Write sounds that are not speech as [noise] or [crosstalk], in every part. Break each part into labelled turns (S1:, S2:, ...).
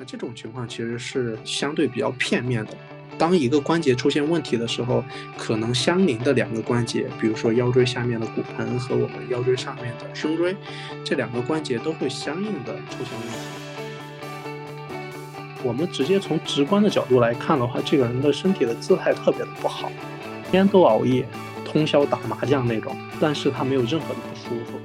S1: 那这种情况其实是相对比较片面的。当一个关节出现问题的时候，可能相邻的两个关节，比如说腰椎下面的骨盆和我们腰椎上面的胸椎，这两个关节都会相应的出现问题。我们直接从直观的角度来看的话，这个人的身体的姿态特别的不好，天天都熬夜，通宵打麻将那种，但是他没有任何的不舒服。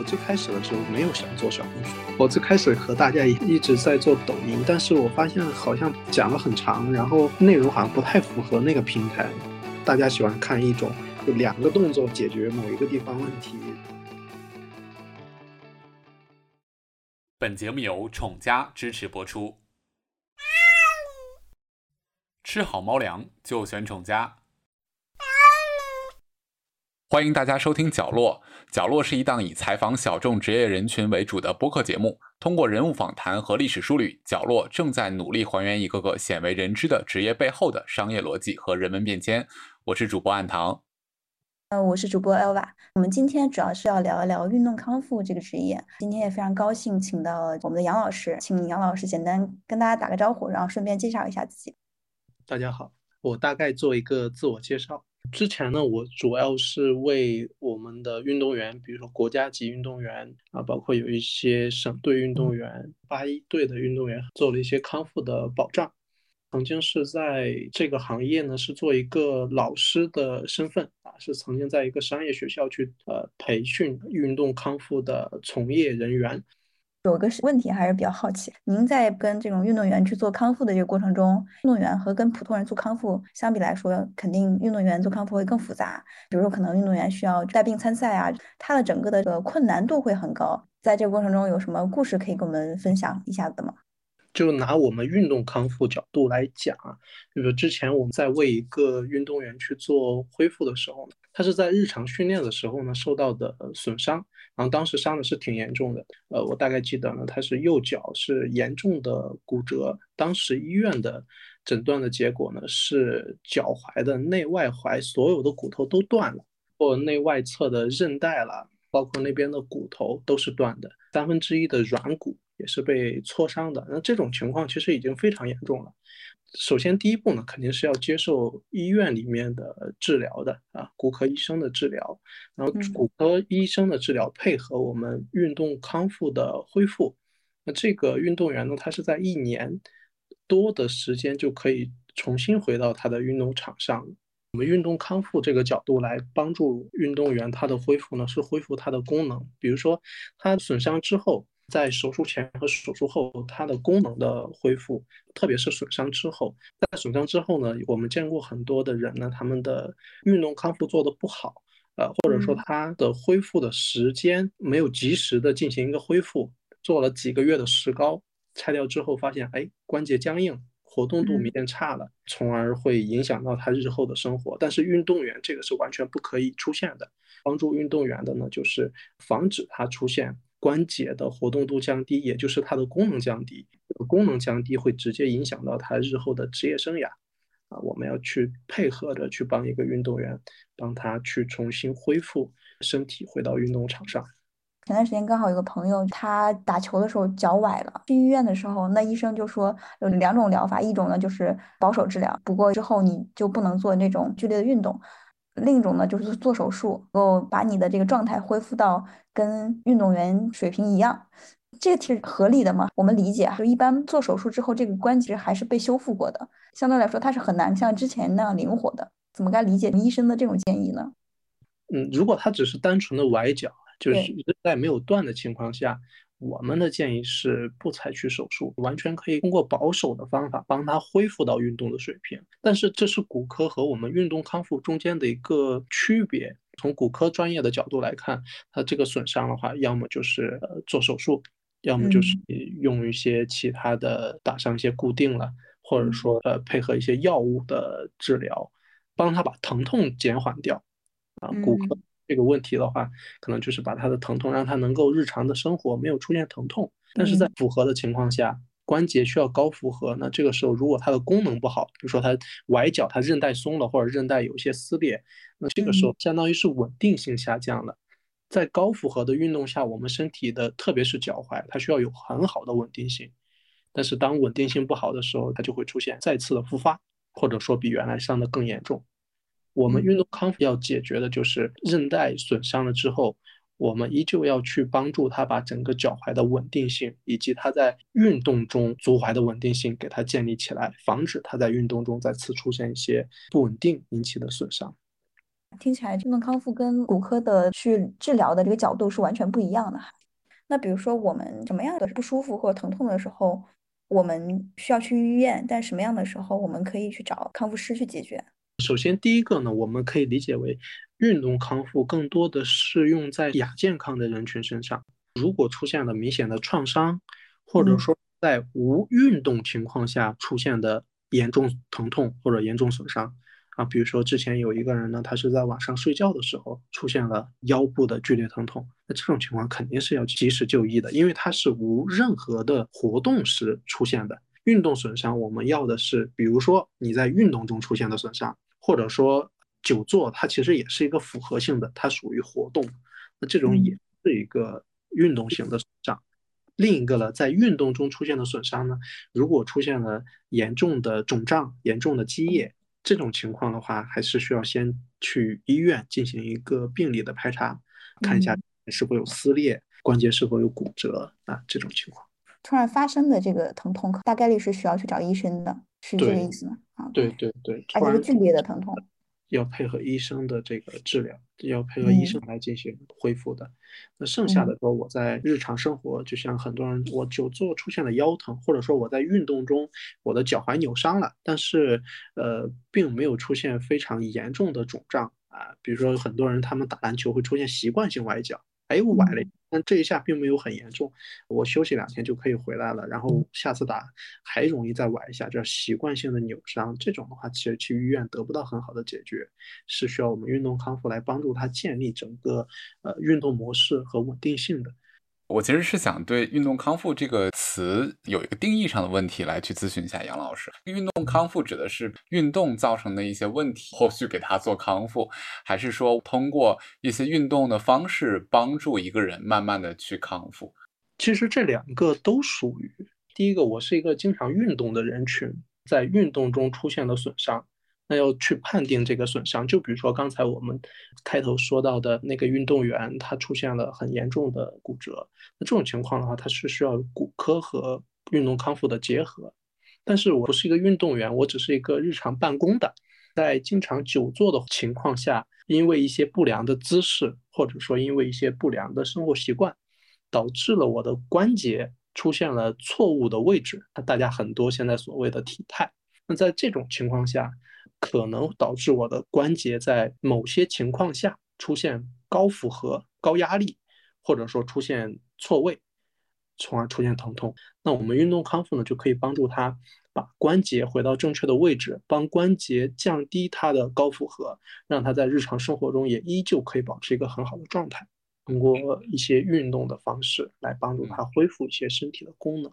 S1: 我最开始的时候没有想做小红书，我最开始和大家一一直在做抖音，但是我发现好像讲了很长，然后内容好像不太符合那个平台。大家喜欢看一种就两个动作解决某一个地方问题。
S2: 本节目由宠家支持播出。吃好猫粮就选宠家。欢迎大家收听《角落》。角落是一档以采访小众职业人群为主的播客节目，通过人物访谈和历史梳理，角落正在努力还原一个个鲜为人知的职业背后的商业逻辑和人文变迁。我是主播暗堂，
S3: 呃，我是主播 Elva。我们今天主要是要聊一聊运动康复这个职业。今天也非常高兴请到我们的杨老师，请杨老师简单跟大家打个招呼，然后顺便介绍一下自己。
S1: 大家好，我大概做一个自我介绍。之前呢，我主要是为我们的运动员，比如说国家级运动员啊，包括有一些省队运动员、八一队的运动员，做了一些康复的保障。曾经是在这个行业呢，是做一个老师的身份啊，是曾经在一个商业学校去呃培训运动康复的从业人员。
S3: 有个问题还是比较好奇，您在跟这种运动员去做康复的这个过程中，运动员和跟普通人做康复相比来说，肯定运动员做康复会更复杂。比如说，可能运动员需要带病参赛啊，他的整个的这个困难度会很高。在这个过程中，有什么故事可以跟我们分享一下的吗？
S1: 就拿我们运动康复角度来讲啊，就是之前我们在为一个运动员去做恢复的时候，他是在日常训练的时候呢受到的损伤。然后当时伤的是挺严重的，呃，我大概记得呢，他是右脚是严重的骨折，当时医院的诊断的结果呢是脚踝的内外踝所有的骨头都断了，或内外侧的韧带了，包括那边的骨头都是断的，三分之一的软骨也是被挫伤的，那这种情况其实已经非常严重了。首先，第一步呢，肯定是要接受医院里面的治疗的啊，骨科医生的治疗，然后骨科医生的治疗配合我们运动康复的恢复，那这个运动员呢，他是在一年多的时间就可以重新回到他的运动场上。我们运动康复这个角度来帮助运动员他的恢复呢，是恢复他的功能，比如说他损伤之后。在手术前和手术后，它的功能的恢复，特别是损伤之后，在损伤之后呢，我们见过很多的人呢，他们的运动康复做的不好，呃，或者说他的恢复的时间没有及时的进行一个恢复，做了几个月的石膏，拆掉之后发现，哎，关节僵硬，活动度明显差了，从而会影响到他日后的生活。但是运动员这个是完全不可以出现的，帮助运动员的呢，就是防止他出现。关节的活动度降低，也就是它的功能降低。功能降低会直接影响到他日后的职业生涯。啊，我们要去配合着去帮一个运动员，帮他去重新恢复身体，回到运动场上。
S3: 前段时间刚好有个朋友，他打球的时候脚崴了，去医院的时候，那医生就说有两种疗法，一种呢就是保守治疗，不过之后你就不能做那种剧烈的运动。另一种呢，就是做手术，能够把你的这个状态恢复到跟运动员水平一样，这个是合理的吗？我们理解，就一般做手术之后，这个关节还是被修复过的，相对来说它是很难像之前那样灵活的。怎么该理解医生的这种建议呢？
S1: 嗯，如果他只是单纯的崴脚，就是在没有断的情况下。我们的建议是不采取手术，完全可以通过保守的方法帮他恢复到运动的水平。但是这是骨科和我们运动康复中间的一个区别。从骨科专业的角度来看，他这个损伤的话，要么就是做手术，要么就是用一些其他的打上一些固定了，或者说呃配合一些药物的治疗，帮他把疼痛减缓掉。啊，骨科。这个问题的话，可能就是把他的疼痛让他能够日常的生活没有出现疼痛，但是在符合的情况下，关节需要高负荷，那这个时候如果它的功能不好，比如说他崴脚，他韧带松了或者韧带有一些撕裂，那这个时候相当于是稳定性下降了，在高负荷的运动下，我们身体的特别是脚踝，它需要有很好的稳定性。但是当稳定性不好的时候，它就会出现再次的复发，或者说比原来伤的更严重。我们运动康复要解决的就是韧带损伤了之后，我们依旧要去帮助他把整个脚踝的稳定性以及他在运动中足踝的稳定性给他建立起来，防止他在运动中再次出现一些不稳定引起的损伤。
S3: 听起来运动康复跟骨科的去治疗的这个角度是完全不一样的哈。那比如说我们什么样的不舒服或者疼痛的时候，我们需要去医院，但什么样的时候我们可以去找康复师去解决？
S1: 首先，第一个呢，我们可以理解为运动康复更多的是用在亚健康的人群身上。如果出现了明显的创伤，或者说在无运动情况下出现的严重疼痛或者严重损伤啊，比如说之前有一个人呢，他是在晚上睡觉的时候出现了腰部的剧烈疼痛，那这种情况肯定是要及时就医的，因为他是无任何的活动时出现的运动损伤。我们要的是，比如说你在运动中出现的损伤。或者说久坐，它其实也是一个复合性的，它属于活动，那这种也是一个运动型的损伤。另一个呢，在运动中出现的损伤呢，如果出现了严重的肿胀、严重的积液，这种情况的话，还是需要先去医院进行一个病理的排查，看一下是否有撕裂、关节是否有骨折啊这种情况。
S3: 突然发生的这个疼痛，大概率是需要去找医生的。是这个意思吗？啊，
S1: 对对对，
S3: 而且是剧烈的疼痛，
S1: 要配合医生的这个治疗，要配合医生来进行恢复的。那剩下的说，我在日常生活，就像很多人，我久坐出现了腰疼，或者说我在运动中我的脚踝扭伤了，但是呃，并没有出现非常严重的肿胀啊。比如说很多人他们打篮球会出现习惯性崴脚。哎，我崴了，但这一下并没有很严重，我休息两天就可以回来了。然后下次打还容易再崴一下，叫习惯性的扭伤。这种的话，其实去医院得不到很好的解决，是需要我们运动康复来帮助他建立整个呃运动模式和稳定性的。
S2: 我其实是想对“运动康复”这个词有一个定义上的问题来去咨询一下杨老师。运动康复指的是运动造成的一些问题，后续给他做康复，还是说通过一些运动的方式帮助一个人慢慢的去康复？
S1: 其实这两个都属于。第一个，我是一个经常运动的人群，在运动中出现了损伤。那要去判定这个损伤，就比如说刚才我们开头说到的那个运动员，他出现了很严重的骨折，那这种情况的话，他是需要骨科和运动康复的结合。但是我不是一个运动员，我只是一个日常办公的，在经常久坐的情况下，因为一些不良的姿势，或者说因为一些不良的生活习惯，导致了我的关节出现了错误的位置。那大家很多现在所谓的体态，那在这种情况下。可能导致我的关节在某些情况下出现高负荷、高压力，或者说出现错位，从而出现疼痛。那我们运动康复呢，就可以帮助他把关节回到正确的位置，帮关节降低它的高负荷，让他在日常生活中也依旧可以保持一个很好的状态。通过一些运动的方式来帮助他恢复一些身体的功能。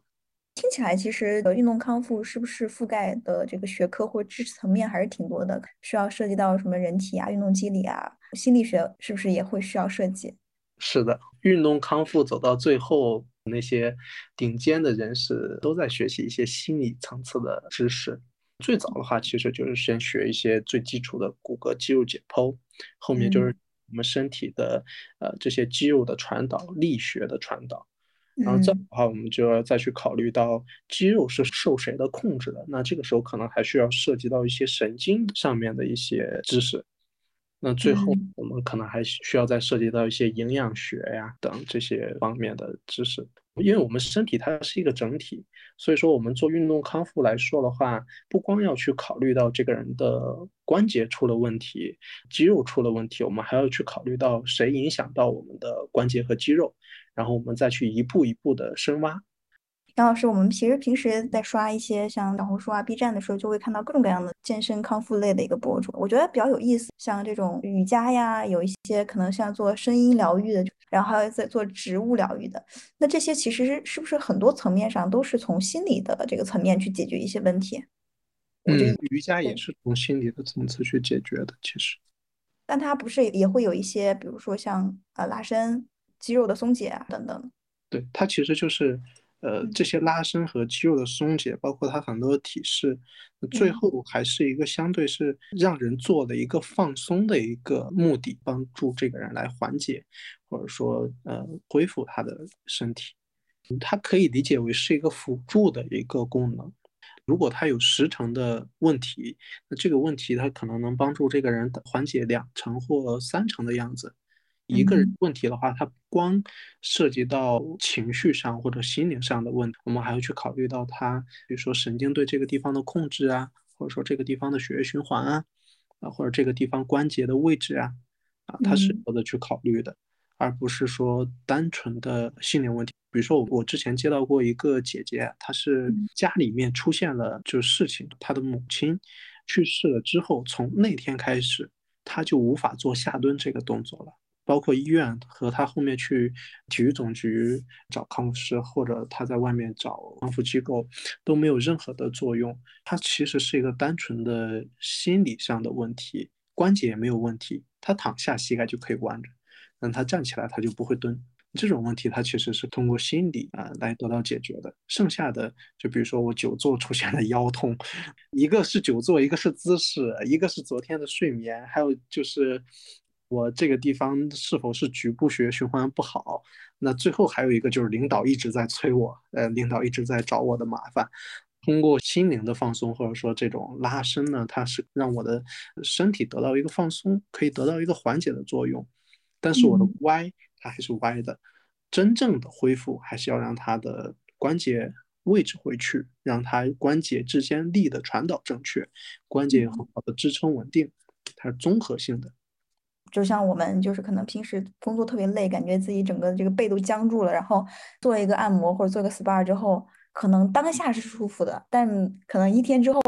S3: 听起来，其实呃，运动康复是不是覆盖的这个学科或知识层面还是挺多的？需要涉及到什么人体啊、运动机理啊、心理学，是不是也会需要涉及？
S1: 是的，运动康复走到最后，那些顶尖的人士都在学习一些心理层次的知识。最早的话，其实就是先学一些最基础的骨骼肌肉解剖，后面就是我们身体的呃这些肌肉的传导、力学的传导。然后这样的话，我们就要再去考虑到肌肉是受谁的控制的。那这个时候可能还需要涉及到一些神经上面的一些知识。那最后我们可能还需要再涉及到一些营养学呀等这些方面的知识。因为我们身体它是一个整体，所以说我们做运动康复来说的话，不光要去考虑到这个人的关节出了问题、肌肉出了问题，我们还要去考虑到谁影响到我们的关节和肌肉。然后我们再去一步一步的深挖。
S3: 杨老师，我们其实平时在刷一些像小红书啊、B 站的时候，就会看到各种各样的健身康复类的一个博主，我觉得比较有意思。像这种瑜伽呀，有一些可能像做声音疗愈的，然后还有在做植物疗愈的。那这些其实是不是很多层面上都是从心理的这个层面去解决一些问题？
S1: 嗯，瑜伽也是从心理的层次去解决的，其实。
S3: 但它不是也会有一些，比如说像呃拉伸、肌肉的松解啊等等。
S1: 对，它其实就是呃这些拉伸和肌肉的松解，包括它很多的体式，最后还是一个相对是让人做的一个放松的一个目的，帮助这个人来缓解或者说呃恢复他的身体。它可以理解为是一个辅助的一个功能。如果他有十成的问题，那这个问题他可能能帮助这个人缓解两成或三成的样子。一个人问题的话，它不光涉及到情绪上或者心灵上的问题，我们还要去考虑到他，比如说神经对这个地方的控制啊，或者说这个地方的血液循环啊，啊或者这个地方关节的位置啊，啊，他是有的去考虑的，而不是说单纯的心灵问题。比如说，我我之前接到过一个姐姐，她是家里面出现了就事情，她的母亲去世了之后，从那天开始，她就无法做下蹲这个动作了。包括医院和他后面去体育总局找康复师，或者他在外面找康复机构，都没有任何的作用。他其实是一个单纯的心理上的问题，关节也没有问题，他躺下膝盖就可以弯着，但他站起来他就不会蹲。这种问题，它其实是通过心理啊来得到解决的。剩下的，就比如说我久坐出现了腰痛，一个是久坐，一个是姿势，一个是昨天的睡眠，还有就是我这个地方是否是局部血液循环不好。那最后还有一个就是领导一直在催我，呃，领导一直在找我的麻烦。通过心灵的放松或者说这种拉伸呢，它是让我的身体得到一个放松，可以得到一个缓解的作用。但是我的歪。它还是歪的，真正的恢复还是要让它的关节位置回去，让它关节之间力的传导正确，关节很好的支撑稳定，它是综合性的。
S3: 就像我们就是可能平时工作特别累，感觉自己整个这个背都僵住了，然后做一个按摩或者做个 SPA 之后，可能当下是舒服的，但可能一天之后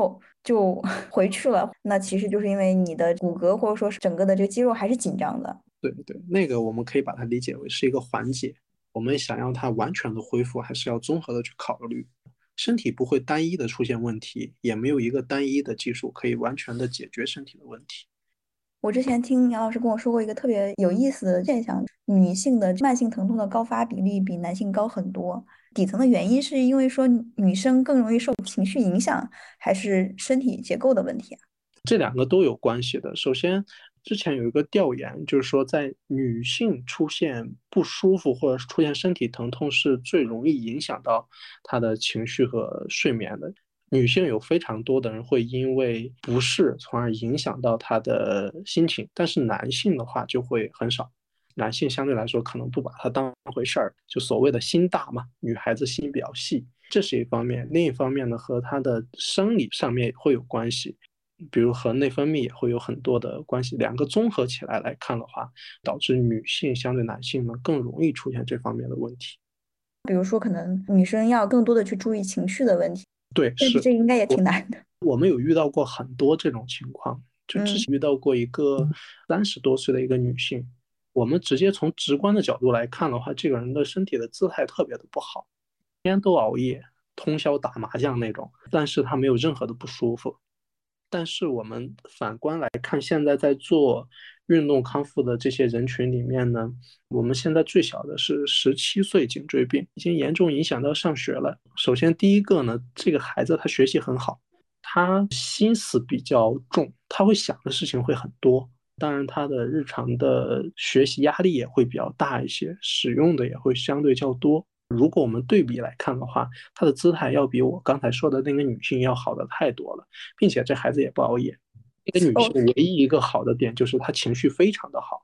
S3: 就 [laughs] 回去了。那其实就是因为你的骨骼或者说是整个的这个肌肉还是紧张的。
S1: 对对，那个我们可以把它理解为是一个缓解。我们想要它完全的恢复，还是要综合的去考虑。身体不会单一的出现问题，也没有一个单一的技术可以完全的解决身体的问题。
S3: 我之前听杨老师跟我说过一个特别有意思的现象：女性的慢性疼痛的高发比例比男性高很多。底层的原因是因为说女生更容易受情绪影响，还是身体结构的问题啊？
S1: 这两个都有关系的。首先。之前有一个调研，就是说在女性出现不舒服或者是出现身体疼痛是最容易影响到她的情绪和睡眠的。女性有非常多的人会因为不适从而影响到她的心情，但是男性的话就会很少。男性相对来说可能不把它当回事儿，就所谓的心大嘛，女孩子心比较细，这是一方面。另一方面呢，和她的生理上面会有关系。比如和内分泌也会有很多的关系，两个综合起来来看的话，导致女性相对男性呢更容易出现这方面的问题。
S3: 比如说，可能女生要更多的去注意情绪的问题。
S1: 对，是
S3: 这应该也挺难的。
S1: 我们有遇到过很多这种情况，就之前遇到过一个三十多岁的一个女性，我们直接从直观的角度来看的话，这个人的身体的姿态特别的不好，天天都熬夜，通宵打麻将那种，但是她没有任何的不舒服。但是我们反观来看，现在在做运动康复的这些人群里面呢，我们现在最小的是十七岁颈椎病，已经严重影响到上学了。首先第一个呢，这个孩子他学习很好，他心思比较重，他会想的事情会很多，当然他的日常的学习压力也会比较大一些，使用的也会相对较多。如果我们对比来看的话，她的姿态要比我刚才说的那个女性要好的太多了，并且这孩子也不熬夜。那个女性唯一一个好的点就是她情绪非常的好，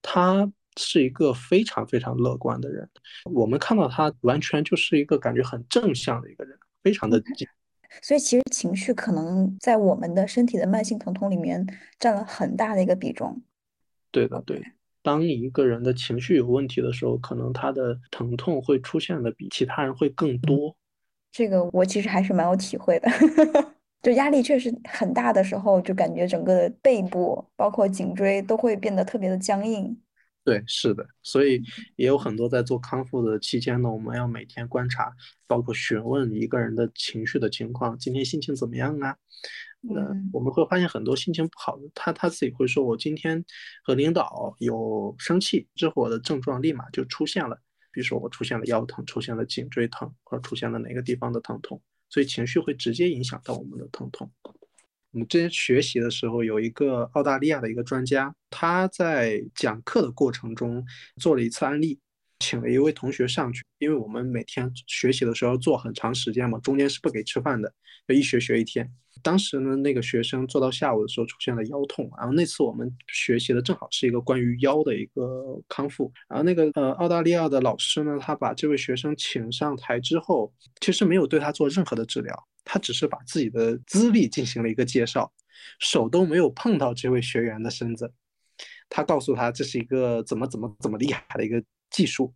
S1: 她是一个非常非常乐观的人。我们看到她完全就是一个感觉很正向的一个人，非常的。
S3: 所以其实情绪可能在我们的身体的慢性疼痛里面占了很大的一个比重。
S1: 对的，对。当一个人的情绪有问题的时候，可能他的疼痛会出现的比其他人会更多。
S3: 这个我其实还是蛮有体会的，[laughs] 就压力确实很大的时候，就感觉整个的背部包括颈椎都会变得特别的僵硬。
S1: 对，是的，所以也有很多在做康复的期间呢，我们要每天观察，包括询问一个人的情绪的情况，今天心情怎么样啊？那我们会发现很多心情不好的，他他自己会说，我今天和领导有生气，之后我的症状立马就出现了，比如说我出现了腰疼，出现了颈椎疼，或者出现了哪个地方的疼痛，所以情绪会直接影响到我们的疼痛。我们之前学习的时候，有一个澳大利亚的一个专家，他在讲课的过程中做了一次案例。请了一位同学上去，因为我们每天学习的时候坐很长时间嘛，中间是不给吃饭的，就一学学一天。当时呢，那个学生坐到下午的时候出现了腰痛，然后那次我们学习的正好是一个关于腰的一个康复。然后那个呃澳大利亚的老师呢，他把这位学生请上台之后，其实没有对他做任何的治疗，他只是把自己的资历进行了一个介绍，手都没有碰到这位学员的身子，他告诉他这是一个怎么怎么怎么厉害的一个。技术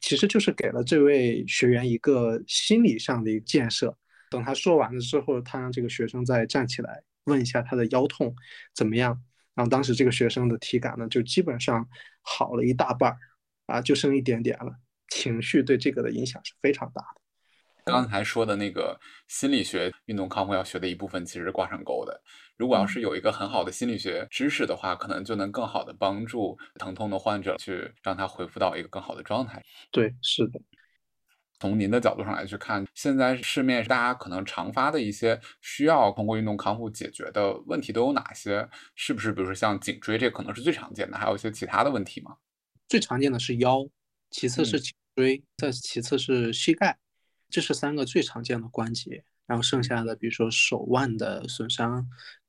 S1: 其实就是给了这位学员一个心理上的一个建设。等他说完了之后，他让这个学生再站起来，问一下他的腰痛怎么样。然后当时这个学生的体感呢，就基本上好了一大半儿，啊，就剩一点点了。情绪对这个的影响是非常大的。
S2: 刚才说的那个心理学运动康复要学的一部分，其实是挂上钩的。如果要是有一个很好的心理学知识的话，可能就能更好的帮助疼痛的患者去让他恢复到一个更好的状态。
S1: 对，是的。
S2: 从您的角度上来去看，现在市面大家可能常发的一些需要通过运动康复解决的问题都有哪些？是不是比如说像颈椎，这可能是最常见的，还有一些其他的问题吗？
S1: 最常见的是腰，其次是颈椎，再其次是膝盖。这是三个最常见的关节，然后剩下的，比如说手腕的损伤，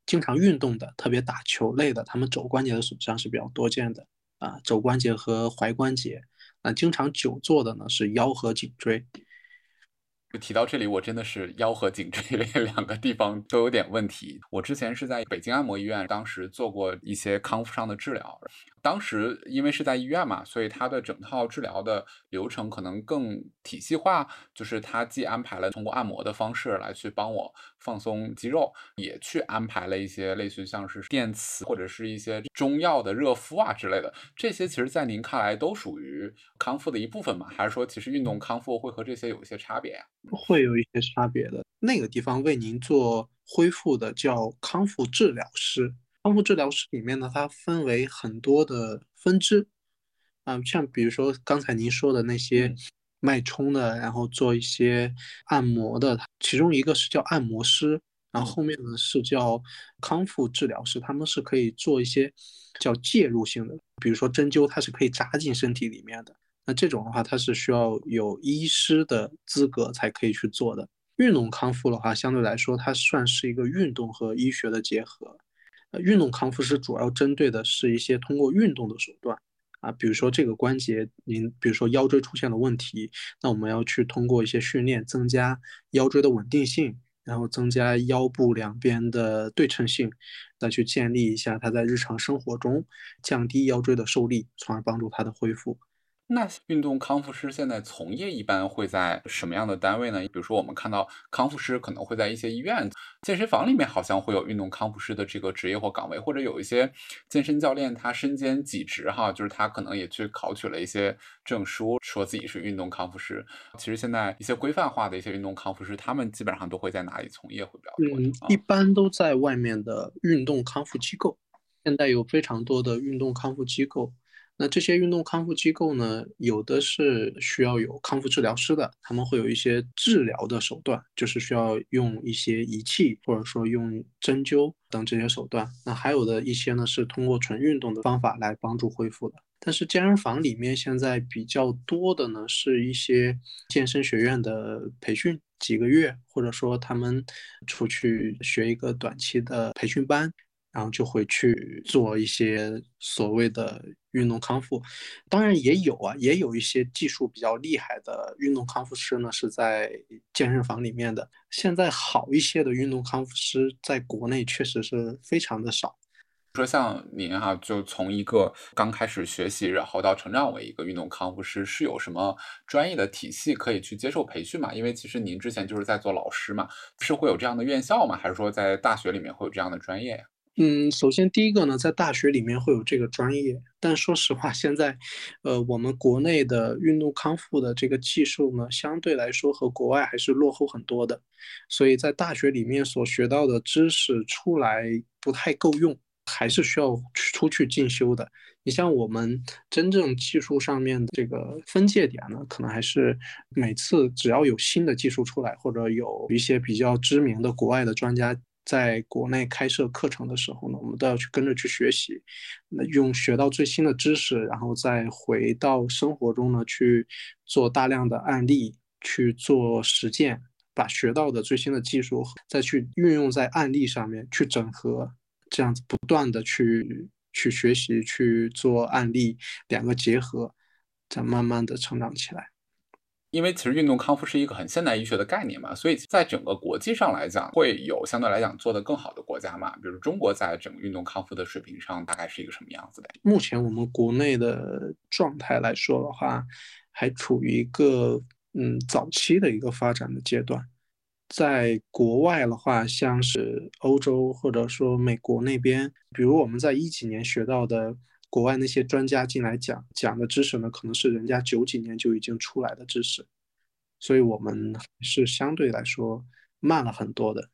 S1: 经常运动的，特别打球类的，他们肘关节的损伤是比较多见的啊，肘关节和踝关节。那经常久坐的呢是腰和颈椎。
S2: 就提到这里，我真的是腰和颈椎 [laughs] 两个地方都有点问题。我之前是在北京按摩医院，当时做过一些康复上的治疗。当时因为是在医院嘛，所以它的整套治疗的流程可能更体系化，就是它既安排了通过按摩的方式来去帮我放松肌肉，也去安排了一些类似于像是电磁或者是一些中药的热敷啊之类的。这些其实，在您看来都属于康复的一部分吗？还是说其实运动康复会和这些有一些差别呀？
S1: 会有一些差别的。那个地方为您做恢复的叫康复治疗师。康复治疗师里面呢，它分为很多的分支，啊，像比如说刚才您说的那些脉冲的，然后做一些按摩的，其中一个是叫按摩师，然后后面呢是叫康复治疗师，他们是可以做一些叫介入性的，比如说针灸，它是可以扎进身体里面的，那这种的话，它是需要有医师的资格才可以去做的。运动康复的话，相对来说，它算是一个运动和医学的结合。呃运动康复师主要针对的是一些通过运动的手段啊，比如说这个关节，您比如说腰椎出现了问题，那我们要去通过一些训练增加腰椎的稳定性，然后增加腰部两边的对称性，再去建立一下它在日常生活中降低腰椎的受力，从而帮助它的恢复。
S2: 那运动康复师现在从业一般会在什么样的单位呢？比如说，我们看到康复师可能会在一些医院、健身房里面，好像会有运动康复师的这个职业或岗位，或者有一些健身教练他身兼几职哈，就是他可能也去考取了一些证书，说自己是运动康复师。其实现在一些规范化的一些运动康复师，他们基本上都会在哪里从业会比较多？
S1: 嗯，一般都在外面的运动康复机构。现在有非常多的运动康复机构。那这些运动康复机构呢，有的是需要有康复治疗师的，他们会有一些治疗的手段，就是需要用一些仪器或者说用针灸等这些手段。那还有的一些呢，是通过纯运动的方法来帮助恢复的。但是健身房里面现在比较多的呢，是一些健身学院的培训，几个月，或者说他们出去学一个短期的培训班。然后就会去做一些所谓的运动康复，当然也有啊，也有一些技术比较厉害的运动康复师呢，是在健身房里面的。现在好一些的运动康复师在国内确实是非常的少。
S2: 说像您哈，就从一个刚开始学习，然后到成长为一个运动康复师，是有什么专业的体系可以去接受培训吗？因为其实您之前就是在做老师嘛，是会有这样的院校吗？还是说在大学里面会有这样的专业呀？
S1: 嗯，首先第一个呢，在大学里面会有这个专业，但说实话，现在，呃，我们国内的运动康复的这个技术呢，相对来说和国外还是落后很多的，所以在大学里面所学到的知识出来不太够用，还是需要出去进修的。你像我们真正技术上面的这个分界点呢，可能还是每次只要有新的技术出来，或者有一些比较知名的国外的专家。在国内开设课程的时候呢，我们都要去跟着去学习，那用学到最新的知识，然后再回到生活中呢去做大量的案例，去做实践，把学到的最新的技术再去运用在案例上面去整合，这样子不断的去去学习去做案例，两个结合，再慢慢的成长起来。
S2: 因为其实运动康复是一个很现代医学的概念嘛，所以在整个国际上来讲，会有相对来讲做得更好的国家嘛。比如中国在整个运动康复的水平上，大概是一个什么样子的？
S1: 目前我们国内的状态来说的话，还处于一个嗯早期的一个发展的阶段。在国外的话，像是欧洲或者说美国那边，比如我们在一几年学到的。国外那些专家进来讲讲的知识呢，可能是人家九几年就已经出来的知识，所以我们是相对来说慢了很多的。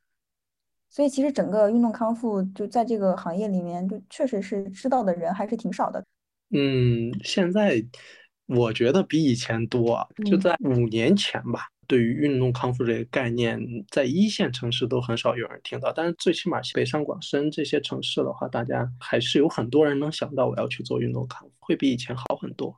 S3: 所以其实整个运动康复就在这个行业里面，就确实是知道的人还是挺少的。
S1: 嗯，现在我觉得比以前多，就在五年前吧。对于运动康复这个概念，在一线城市都很少有人听到，但是最起码北上广深这些城市的话，大家还是有很多人能想到我要去做运动康复，会比以前好很多。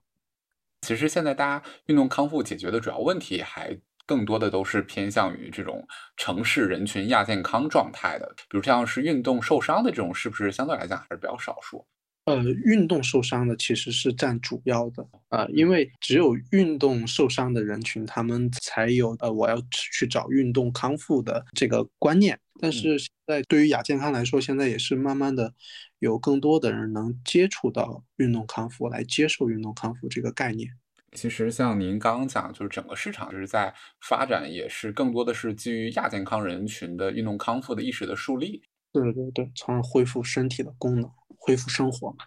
S2: 其实现在大家运动康复解决的主要问题，还更多的都是偏向于这种城市人群亚健康状态的，比如像是运动受伤的这种，是不是相对来讲还是比较少数？
S1: 呃，运动受伤的其实是占主要的啊，因为只有运动受伤的人群，他们才有呃我要去找运动康复的这个观念。但是现在对于亚健康来说，现在也是慢慢的有更多的人能接触到运动康复，来接受运动康复这个概念。
S2: 其实像您刚刚讲，就是整个市场就是在发展，也是更多的是基于亚健康人群的运动康复的意识的树立。
S1: 对对对，从而恢复身体的功能。恢复生活嘛，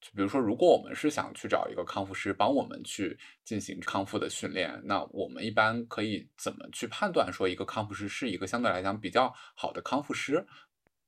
S2: 就比如说，如果我们是想去找一个康复师帮我们去进行康复的训练，那我们一般可以怎么去判断说一个康复师是一个相对来讲比较好的康复师？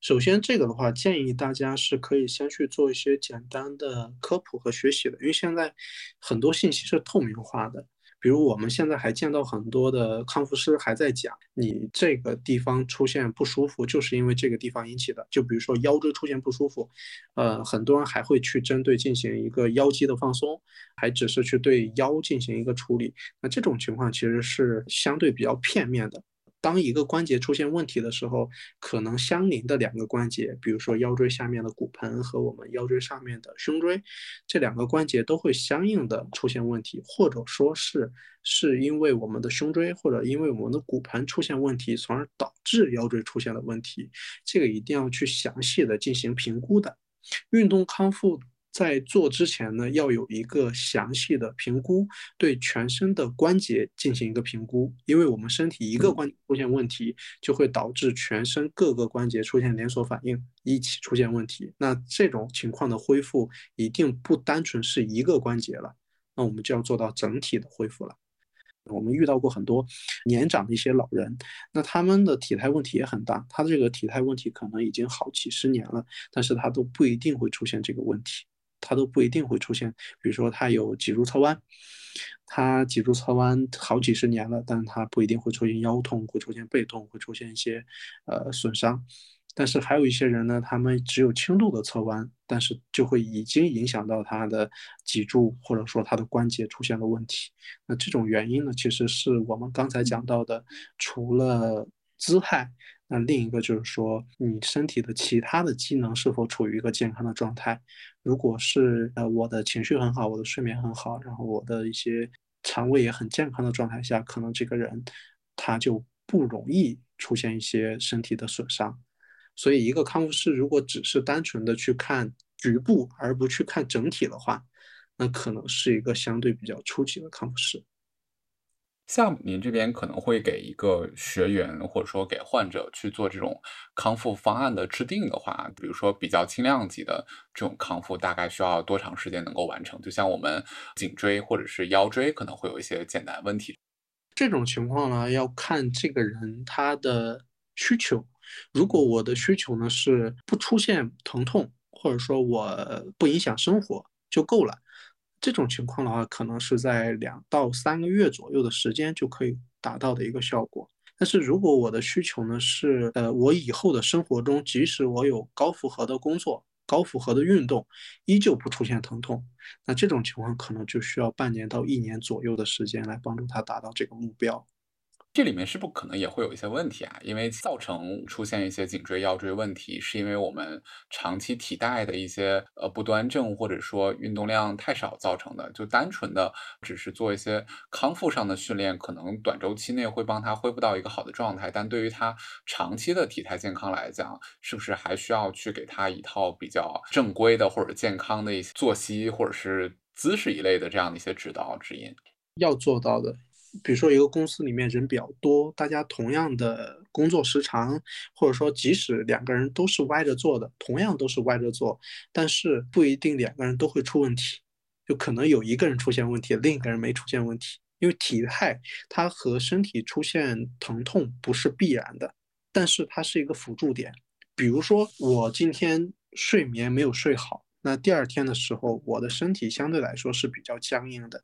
S1: 首先，这个的话，建议大家是可以先去做一些简单的科普和学习的，因为现在很多信息是透明化的。比如我们现在还见到很多的康复师还在讲，你这个地方出现不舒服，就是因为这个地方引起的。就比如说腰椎出现不舒服，呃，很多人还会去针对进行一个腰肌的放松，还只是去对腰进行一个处理。那这种情况其实是相对比较片面的。当一个关节出现问题的时候，可能相邻的两个关节，比如说腰椎下面的骨盆和我们腰椎上面的胸椎，这两个关节都会相应的出现问题，或者说是是因为我们的胸椎或者因为我们的骨盆出现问题，从而导致腰椎出现了问题，这个一定要去详细的进行评估的，运动康复。在做之前呢，要有一个详细的评估，对全身的关节进行一个评估，因为我们身体一个关节出现问题，就会导致全身各个关节出现连锁反应，一起出现问题。那这种情况的恢复一定不单纯是一个关节了，那我们就要做到整体的恢复了。我们遇到过很多年长的一些老人，那他们的体态问题也很大，他的这个体态问题可能已经好几十年了，但是他都不一定会出现这个问题。它都不一定会出现，比如说他有脊柱侧弯，他脊柱侧弯好几十年了，但是他不一定会出现腰痛，会出现背痛，会出现一些呃损伤。但是还有一些人呢，他们只有轻度的侧弯，但是就会已经影响到他的脊柱或者说他的关节出现了问题。那这种原因呢，其实是我们刚才讲到的，除了姿态。那另一个就是说，你身体的其他的机能是否处于一个健康的状态？如果是呃我的情绪很好，我的睡眠很好，然后我的一些肠胃也很健康的状态下，可能这个人他就不容易出现一些身体的损伤。所以，一个康复师如果只是单纯的去看局部，而不去看整体的话，那可能是一个相对比较初级的康复师。
S2: 像您这边可能会给一个学员，或者说给患者去做这种康复方案的制定的话，比如说比较轻量级的这种康复，大概需要多长时间能够完成？就像我们颈椎或者是腰椎可能会有一些简单问题。
S1: 这种情况呢，要看这个人他的需求。如果我的需求呢是不出现疼痛，或者说我不影响生活就够了。这种情况的话，可能是在两到三个月左右的时间就可以达到的一个效果。但是如果我的需求呢是，呃，我以后的生活中，即使我有高负荷的工作、高负荷的运动，依旧不出现疼痛，那这种情况可能就需要半年到一年左右的时间来帮助他达到这个目标。
S2: 这里面是不可能也会有一些问题啊？因为造成出现一些颈椎、腰椎问题，是因为我们长期体态的一些呃不端正，或者说运动量太少造成的。就单纯的只是做一些康复上的训练，可能短周期内会帮他恢复到一个好的状态。但对于他长期的体态健康来讲，是不是还需要去给他一套比较正规的或者健康的一些作息或者是姿势一类的这样的一些指导指引？
S1: 要做到的。比如说，一个公司里面人比较多，大家同样的工作时长，或者说即使两个人都是歪着做的，同样都是歪着做，但是不一定两个人都会出问题，就可能有一个人出现问题，另一个人没出现问题。因为体态它和身体出现疼痛不是必然的，但是它是一个辅助点。比如说我今天睡眠没有睡好，那第二天的时候，我的身体相对来说是比较僵硬的。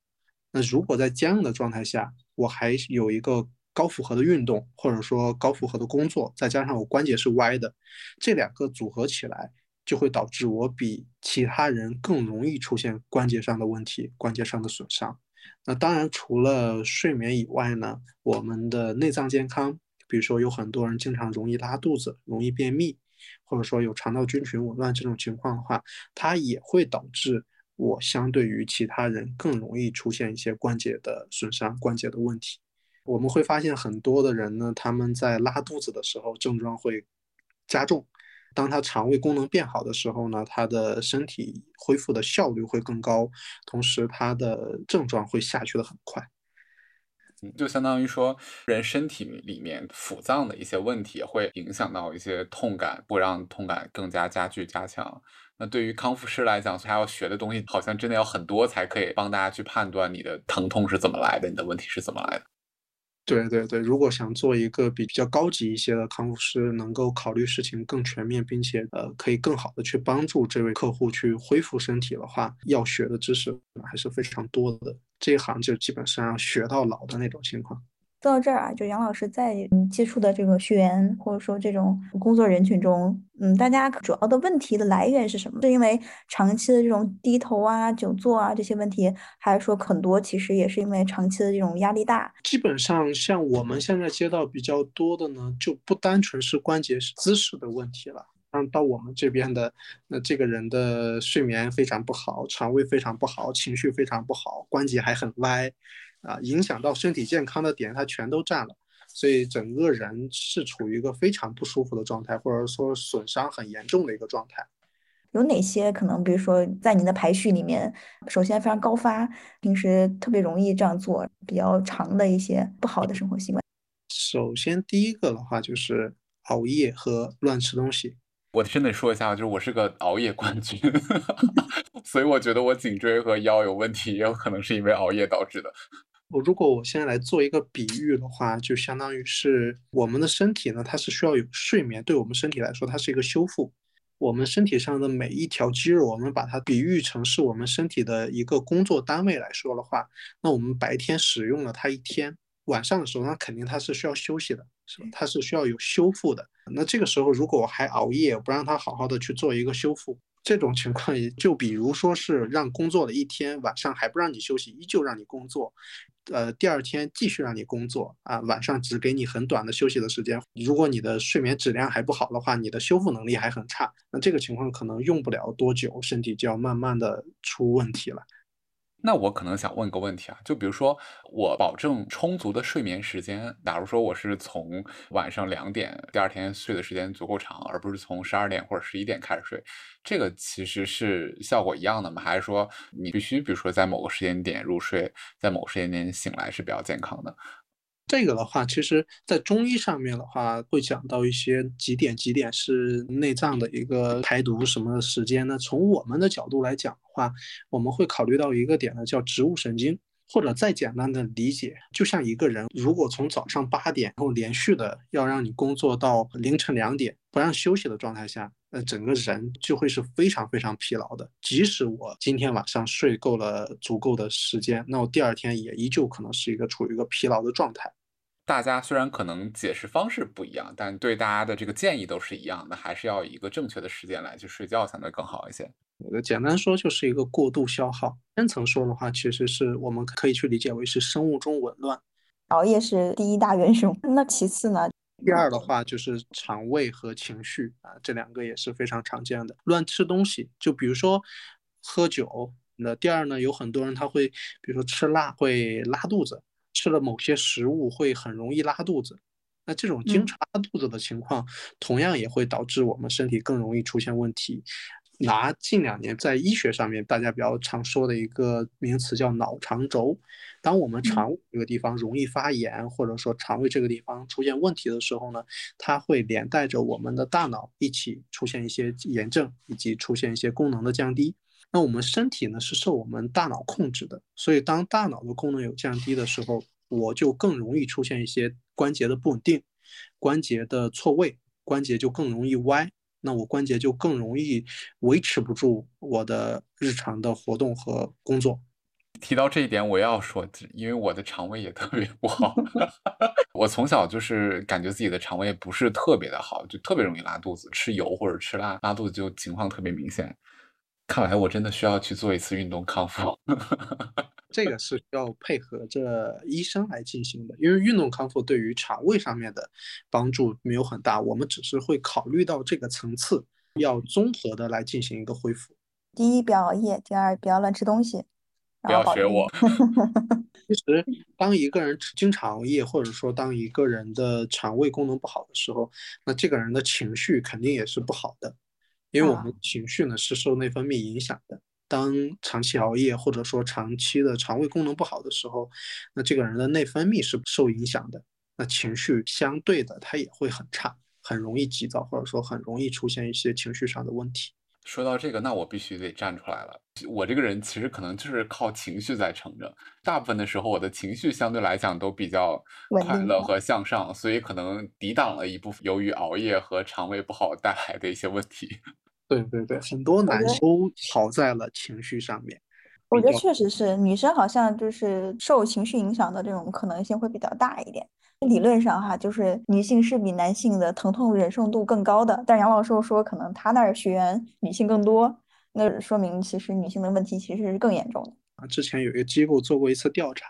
S1: 那如果在僵硬的状态下，我还有一个高负荷的运动，或者说高负荷的工作，再加上我关节是歪的，这两个组合起来，就会导致我比其他人更容易出现关节上的问题、关节上的损伤。那当然，除了睡眠以外呢，我们的内脏健康，比如说有很多人经常容易拉肚子、容易便秘，或者说有肠道菌群紊乱这种情况的话，它也会导致。我相对于其他人更容易出现一些关节的损伤、关节的问题。我们会发现很多的人呢，他们在拉肚子的时候症状会加重。当他肠胃功能变好的时候呢，他的身体恢复的效率会更高，同时他的症状会下去的很快。
S2: 就相当于说，人身体里面腑脏的一些问题会影响到一些痛感，不让痛感更加加剧加强。那对于康复师来讲，他要学的东西好像真的要很多，才可以帮大家去判断你的疼痛是怎么来的，你的问题是怎么来的。
S1: 对对对，如果想做一个比较高级一些的康复师，能够考虑事情更全面，并且呃可以更好的去帮助这位客户去恢复身体的话，要学的知识还是非常多的。这一行就基本上要学到老的那种情况。
S3: 说到这儿啊，就杨老师在接触的这个学员或者说这种工作人群中，嗯，大家主要的问题的来源是什么？是因为长期的这种低头啊、久坐啊这些问题，还是说很多其实也是因为长期的这种压力大？
S1: 基本上像我们现在接到比较多的呢，就不单纯是关节姿势的问题了。嗯到我们这边的，那这个人的睡眠非常不好，肠胃非常不好，情绪非常不好，关节还很歪。啊，影响到身体健康的点，它全都占了，所以整个人是处于一个非常不舒服的状态，或者说损伤很严重的一个状态。
S3: 有哪些可能？比如说，在您的排序里面，首先非常高发，平时特别容易这样做，比较长的一些不好的生活习惯。
S1: 首先，第一个的话就是熬夜和乱吃东西。
S2: 我真得说一下，就是我是个熬夜冠军，[laughs] 所以我觉得我颈椎和腰有问题，也有可能是因为熬夜导致的。
S1: 我如果我现在来做一个比喻的话，就相当于是我们的身体呢，它是需要有睡眠，对我们身体来说，它是一个修复。我们身体上的每一条肌肉，我们把它比喻成是我们身体的一个工作单位来说的话，那我们白天使用了它一天，晚上的时候，那肯定它是需要休息的，是吧？它是需要有修复的。那这个时候，如果我还熬夜，不让它好好的去做一个修复。这种情况也就比如说是让工作了一天，晚上还不让你休息，依旧让你工作，呃，第二天继续让你工作啊，晚上只给你很短的休息的时间。如果你的睡眠质量还不好的话，你的修复能力还很差，那这个情况可能用不了多久，身体就要慢慢的出问题了。
S2: 那我可能想问个问题啊，就比如说我保证充足的睡眠时间，假如说我是从晚上两点，第二天睡的时间足够长，而不是从十二点或者十一点开始睡，这个其实是效果一样的吗？还是说你必须比如说在某个时间点入睡，在某个时间点醒来是比较健康的？
S1: 这个的话，其实在中医上面的话，会讲到一些几点几点是内脏的一个排毒什么时间呢？从我们的角度来讲的话，我们会考虑到一个点呢，叫植物神经。或者再简单的理解，就像一个人如果从早上八点，然后连续的要让你工作到凌晨两点，不让休息的状态下，那整个人就会是非常非常疲劳的。即使我今天晚上睡够了足够的时间，那我第二天也依旧可能是一个处于一个疲劳的状态。
S2: 大家虽然可能解释方式不一样，但对大家的这个建议都是一样的，还是要以一个正确的时间来去睡觉才能更好一些。
S1: 简单说就是一个过度消耗。深层说的话，其实是我们可以去理解为是生物钟紊乱。
S3: 熬夜是第一大元凶，那其次呢？
S1: 第二的话就是肠胃和情绪啊，这两个也是非常常见的。乱吃东西，就比如说喝酒。那第二呢，有很多人他会，比如说吃辣会拉肚子。吃了某些食物会很容易拉肚子，那这种经常拉肚子的情况，同样也会导致我们身体更容易出现问题。拿近两年在医学上面大家比较常说的一个名词叫脑肠轴，当我们肠胃这个地方容易发炎，或者说肠胃这个地方出现问题的时候呢，它会连带着我们的大脑一起出现一些炎症，以及出现一些功能的降低。那我们身体呢是受我们大脑控制的，所以当大脑的功能有降低的时候，我就更容易出现一些关节的不稳定，关节的错位，关节就更容易歪，那我关节就更容易维持不住我的日常的活动和工作。
S2: 提到这一点，我要说，因为我的肠胃也特别不好，[laughs] 我从小就是感觉自己的肠胃不是特别的好，就特别容易拉肚子，吃油或者吃辣拉肚子就情况特别明显。看来我真的需要去做一次运动康复，[laughs]
S1: 这个是需要配合着医生来进行的，因为运动康复对于肠胃上面的帮助没有很大，我们只是会考虑到这个层次，要综合的来进行一个恢复。
S3: 第一，不要熬夜；第二，不要乱吃东西。
S2: 不要学我。[laughs]
S1: 其实，当一个人经常熬夜，或者说当一个人的肠胃功能不好的时候，那这个人的情绪肯定也是不好的。因为我们情绪呢是受内分泌影响的，当长期熬夜或者说长期的肠胃功能不好的时候，那这个人的内分泌是受影响的，那情绪相对的他也会很差，很容易急躁，或者说很容易出现一些情绪上的问题。
S2: 说到这个，那我必须得站出来了。我这个人其实可能就是靠情绪在撑着，大部分的时候我的情绪相对来讲都比较快乐和向上，所以可能抵挡了一部分由于熬夜和肠胃不好带来的一些问题。
S1: 对对对，很多男都好在了情绪上面。
S3: 我觉得确实是，女生好像就是受情绪影响的这种可能性会比较大一点。理论上哈，就是女性是比男性的疼痛忍受度更高的。但杨老师说，可能他那儿学员女性更多，那说明其实女性的问题其实是更严重的。
S1: 啊，之前有一个机构做过一次调查，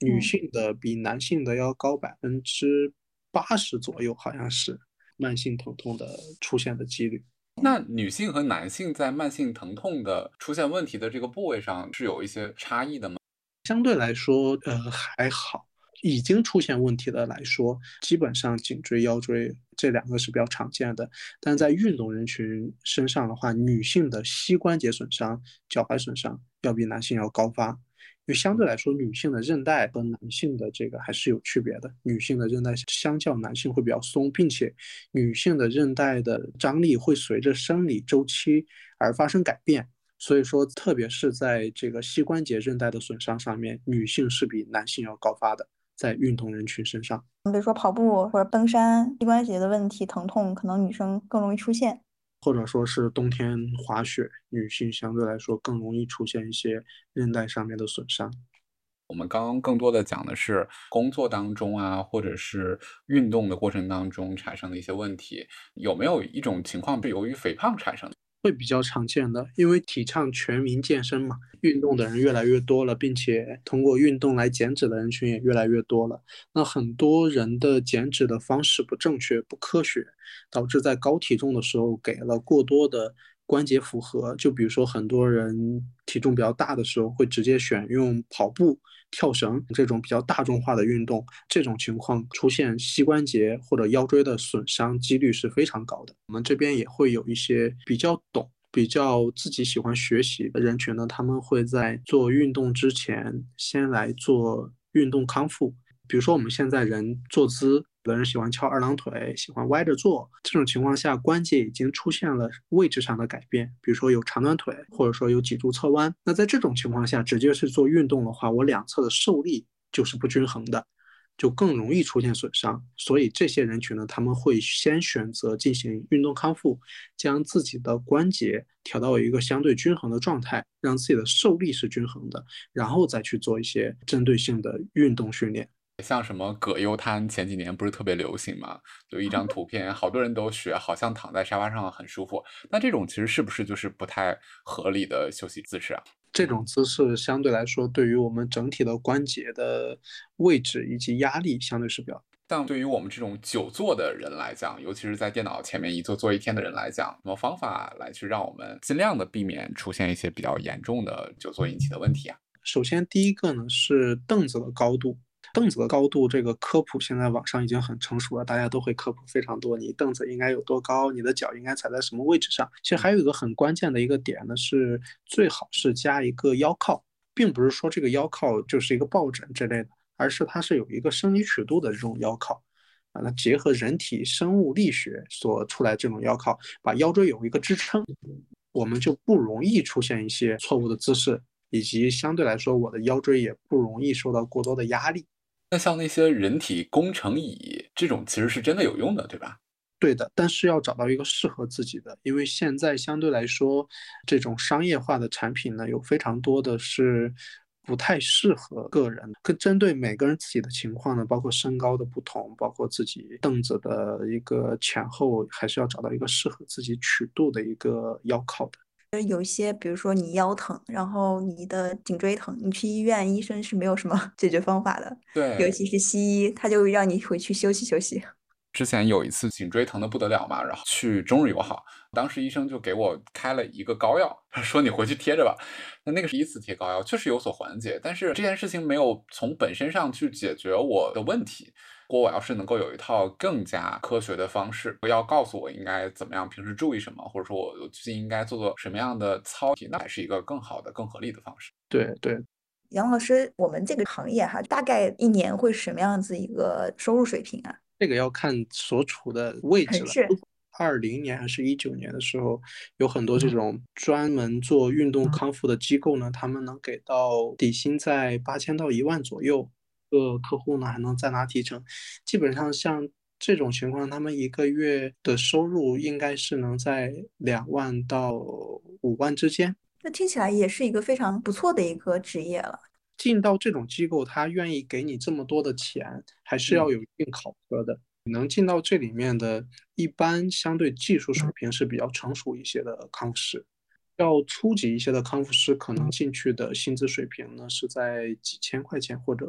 S1: 女性的比男性的要高百分之八十左右，好像是慢性疼痛的出现的几率。
S2: 那女性和男性在慢性疼痛的出现问题的这个部位上是有一些差异的吗？
S1: 相对来说，呃，还好。已经出现问题的来说，基本上颈椎、腰椎这两个是比较常见的。但在运动人群身上的话，女性的膝关节损伤、脚踝损伤要比男性要高发。因为相对来说，女性的韧带和男性的这个还是有区别的。女性的韧带相较男性会比较松，并且女性的韧带的张力会随着生理周期而发生改变。所以说，特别是在这个膝关节韧带的损伤上面，女性是比男性要高发的。在运动人群身上，
S3: 比如说跑步或者登山，膝关节的问题疼痛，可能女生更容易出现。
S1: 或者说是冬天滑雪，女性相对来说更容易出现一些韧带上面的损伤。
S2: 我们刚刚更多的讲的是工作当中啊，或者是运动的过程当中产生的一些问题，有没有一种情况是由于肥胖产生的？
S1: 会比较常见的，因为提倡全民健身嘛，运动的人越来越多了，并且通过运动来减脂的人群也越来越多了。那很多人的减脂的方式不正确、不科学，导致在高体重的时候给了过多的关节负荷，就比如说很多人体重比较大的时候，会直接选用跑步、跳绳这种比较大众化的运动，这种情况出现膝关节或者腰椎的损伤几率是非常高的。我们这边也会有一些比较懂、比较自己喜欢学习的人群呢，他们会在做运动之前先来做运动康复，比如说我们现在人坐姿。有的人喜欢翘二郎腿，喜欢歪着坐，这种情况下关节已经出现了位置上的改变，比如说有长短腿，或者说有脊柱侧弯。那在这种情况下，直接是做运动的话，我两侧的受力就是不均衡的，就更容易出现损伤。所以这些人群呢，他们会先选择进行运动康复，将自己的关节调到一个相对均衡的状态，让自己的受力是均衡的，然后再去做一些针对性的运动训练。
S2: 像什么葛优瘫，前几年不是特别流行嘛？有一张图片，好多人都学，好像躺在沙发上很舒服。那这种其实是不是就是不太合理的休息姿势啊？
S1: 这种姿势相对来说，对于我们整体的关节的位置以及压力相对是比较。
S2: 但对于我们这种久坐的人来讲，尤其是在电脑前面一坐坐一天的人来讲，什么方法来去让我们尽量的避免出现一些比较严重的久坐引起的问题啊？
S1: 首先，第一个呢是凳子的高度。凳子的高度，这个科普现在网上已经很成熟了，大家都会科普非常多。你凳子应该有多高？你的脚应该踩在什么位置上？其实还有一个很关键的一个点呢，是最好是加一个腰靠，并不是说这个腰靠就是一个抱枕之类的，而是它是有一个生理曲度的这种腰靠啊。那结合人体生物力学所出来这种腰靠，把腰椎有一个支撑，我们就不容易出现一些错误的姿势，以及相对来说我的腰椎也不容易受到过多的压力。
S2: 那像那些人体工程椅这种，其实是真的有用的，对吧？
S1: 对的，但是要找到一个适合自己的，因为现在相对来说，这种商业化的产品呢，有非常多的是不太适合个人。跟针对每个人自己的情况呢，包括身高的不同，包括自己凳子的一个前后，还是要找到一个适合自己曲度的一个腰靠的。
S3: 有一些，比如说你腰疼，然后你的颈椎疼，你去医院，医生是没有什么 [laughs] 解决方法的。
S2: 对，
S3: 尤其是西医，他就让你回去休息休息。
S2: 之前有一次颈椎疼的不得了嘛，然后去中日友好，当时医生就给我开了一个膏药，说你回去贴着吧。那那个是第一次贴膏药，确实有所缓解，但是这件事情没有从本身上去解决我的问题。如果我要是能够有一套更加科学的方式，不要告诉我应该怎么样，平时注意什么，或者说我最近应该做做什么样的操体，那还是一个更好的、更合理的方式。
S1: 对对，
S3: 杨老师，我们这个行业哈，大概一年会什么样子一个收入水平啊？
S1: 这个要看所处的位置了。
S3: 是
S1: 二零年还是一九年的时候，有很多这种专门做运动康复的机构呢，他们能给到底薪在八千到一万左右。个客户呢还能再拿提成，基本上像这种情况，他们一个月的收入应该是能在两万到五万之间。
S3: 那听起来也是一个非常不错的一个职业了。
S1: 进到这种机构，他愿意给你这么多的钱，还是要有一定考核的。能进到这里面的，一般相对技术水平是比较成熟一些的康复师。要初级一些的康复师，可能进去的薪资水平呢是在几千块钱或者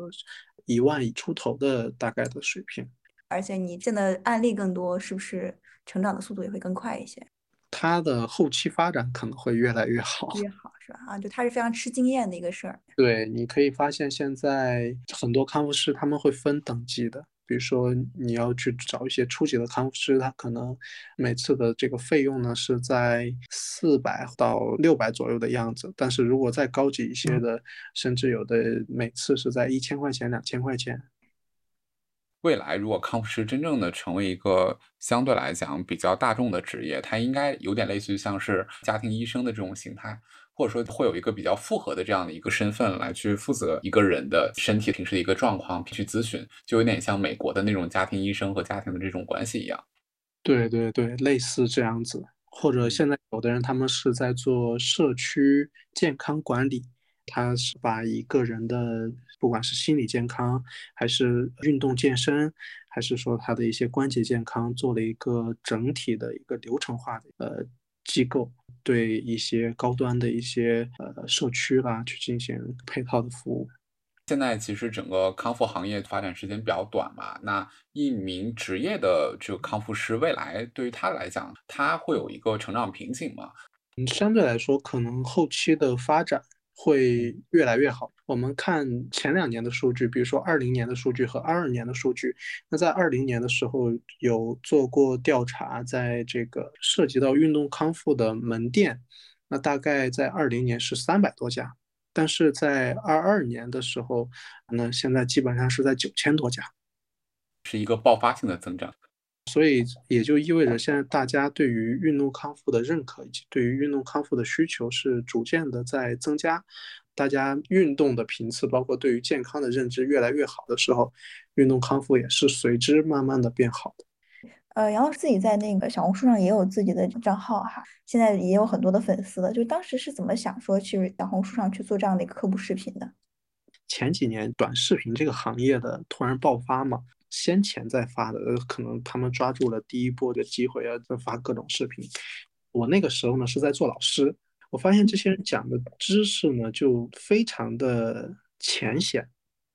S1: 一万出头的大概的水平。
S3: 而且你见的案例更多，是不是成长的速度也会更快一些？
S1: 他的后期发展可能会越来越好，
S3: 越好是吧？啊，就他是非常吃经验的一个事儿。
S1: 对，你可以发现现在很多康复师他们会分等级的。比如说，你要去找一些初级的康复师，他可能每次的这个费用呢是在四百到六百左右的样子。但是如果再高级一些的，甚至有的每次是在一千块钱、两千块钱。
S2: 未来如果康复师真正的成为一个相对来讲比较大众的职业，它应该有点类似于像是家庭医生的这种形态。或者说会有一个比较复合的这样的一个身份来去负责一个人的身体平时的一个状况去咨询，就有点像美国的那种家庭医生和家庭的这种关系一样。
S1: 对对对，类似这样子。或者现在有的人他们是在做社区健康管理，他是把一个人的不管是心理健康，还是运动健身，还是说他的一些关节健康，做了一个整体的一个流程化的呃机构。对一些高端的一些呃社区啦，去进行配套的服务。
S2: 现在其实整个康复行业发展时间比较短嘛，那一名职业的这个康复师，未来对于他来讲，他会有一个成长瓶颈吗？
S1: 嗯，相对来说，可能后期的发展会越来越好。我们看前两年的数据，比如说二零年的数据和二二年的数据。那在二零年的时候有做过调查，在这个涉及到运动康复的门店，那大概在二零年是三百多家，但是在二二年的时候，那现在基本上是在九千多家，
S2: 是一个爆发性的增长。
S1: 所以也就意味着，现在大家对于运动康复的认可以及对于运动康复的需求是逐渐的在增加。大家运动的频次，包括对于健康的认知越来越好的时候，运动康复也是随之慢慢的变好的。
S3: 呃，杨老师自己在那个小红书上也有自己的账号哈，现在也有很多的粉丝了。就当时是怎么想说去小红书上去做这样的一个科普视频的？
S1: 前几年短视频这个行业的突然爆发嘛，先前在发的，可能他们抓住了第一波的机会啊，在发各种视频。我那个时候呢是在做老师。我发现这些人讲的知识呢，就非常的浅显，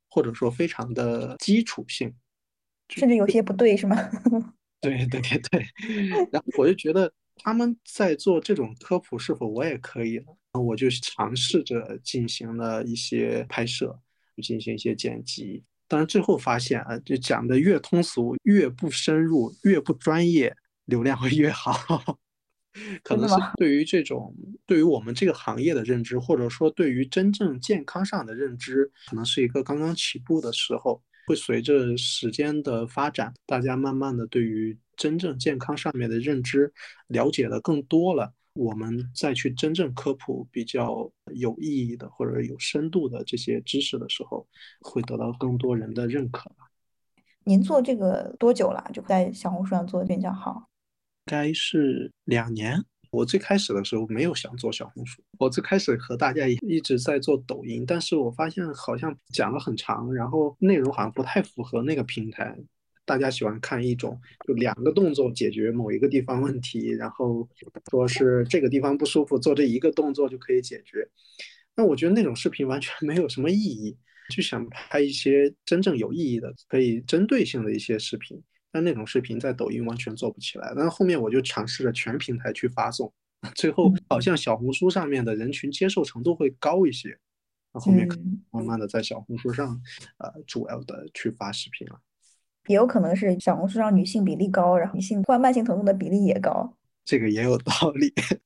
S1: 或者说非常的基础性，
S3: 甚至有些不对，是吗？[laughs]
S1: 对对对对。然后我就觉得他们在做这种科普，是否我也可以呢？我就尝试着进行了一些拍摄，进行一些剪辑。当然最后发现啊，就讲的越通俗，越不深入，越不专业，流量会越好。[laughs] 可能是对于这种对于我们这个行业的认知，或者说对于真正健康上的认知，可能是一个刚刚起步的时候。会随着时间的发展，大家慢慢的对于真正健康上面的认知了解的更多了，我们再去真正科普比较有意义的或者有深度的这些知识的时候，会得到更多人的认可吧。
S3: 您做这个多久了？就在小红书上做的比较好。
S1: 该是两年。我最开始的时候没有想做小红书，我最开始和大家一直在做抖音，但是我发现好像讲了很长，然后内容好像不太符合那个平台。大家喜欢看一种就两个动作解决某一个地方问题，然后说是这个地方不舒服，做这一个动作就可以解决。那我觉得那种视频完全没有什么意义，就想拍一些真正有意义的、可以针对性的一些视频。但那种视频在抖音完全做不起来，但是后面我就尝试着全平台去发送，最后好像小红书上面的人群接受程度会高一些，那后面慢慢的在小红书上，呃，主要的去发视频了。
S3: 也有可能是小红书上女性比例高，然后女性患慢性疼痛的比例也高，
S1: 这个也有道理。[laughs]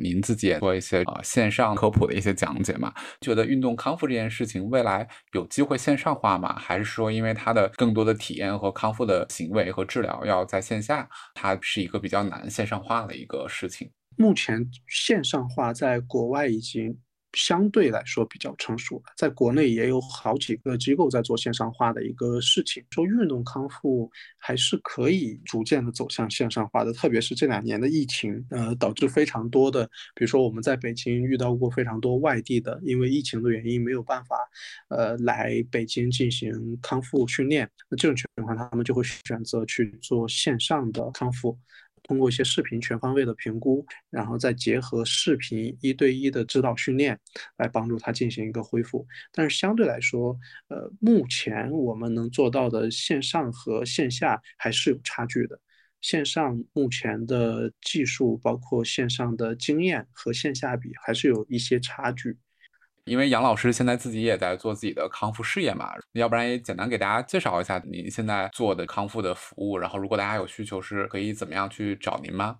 S2: 您自己也做一些呃线上科普的一些讲解嘛？觉得运动康复这件事情未来有机会线上化吗？还是说因为它的更多的体验和康复的行为和治疗要在线下，它是一个比较难线上化的一个事情？
S1: 目前线上化在国外已经。相对来说比较成熟了，在国内也有好几个机构在做线上化的一个事情。说运动康复还是可以逐渐的走向线上化的，特别是这两年的疫情，呃，导致非常多的，比如说我们在北京遇到过非常多外地的，因为疫情的原因没有办法，呃，来北京进行康复训练，那这种情况他们就会选择去做线上的康复。通过一些视频全方位的评估，然后再结合视频一对一的指导训练，来帮助他进行一个恢复。但是相对来说，呃，目前我们能做到的线上和线下还是有差距的。线上目前的技术，包括线上的经验和线下比，还是有一些差距。
S2: 因为杨老师现在自己也在做自己的康复事业嘛，要不然也简单给大家介绍一下您现在做的康复的服务，然后如果大家有需求，是可以怎么样去找您吗？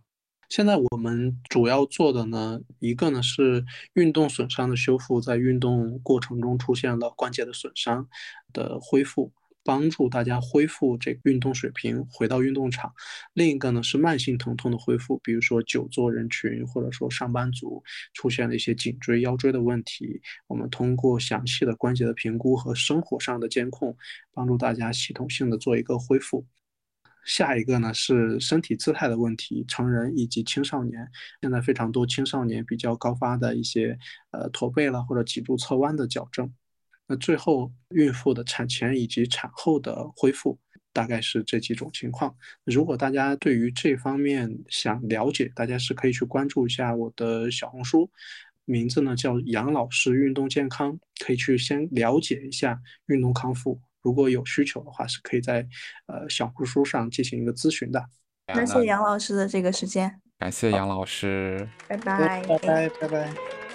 S1: 现在我们主要做的呢，一个呢是运动损伤的修复，在运动过程中出现了关节的损伤的恢复。帮助大家恢复这个运动水平，回到运动场。另一个呢是慢性疼痛的恢复，比如说久坐人群，或者说上班族出现了一些颈椎、腰椎的问题，我们通过详细的关节的评估和生活上的监控，帮助大家系统性的做一个恢复。下一个呢是身体姿态的问题，成人以及青少年，现在非常多青少年比较高发的一些呃驼背了或者脊柱侧弯的矫正。那最后，孕妇的产前以及产后的恢复，大概是这几种情况。如果大家对于这方面想了解，大家是可以去关注一下我的小红书，名字呢叫杨老师运动健康，可以去先了解一下运动康复。如果有需求的话，是可以在呃小红书上进行一个咨询的。
S3: 那谢谢杨老师的这个时间。
S2: 感谢杨老师，
S3: 拜拜，
S1: 拜拜拜拜。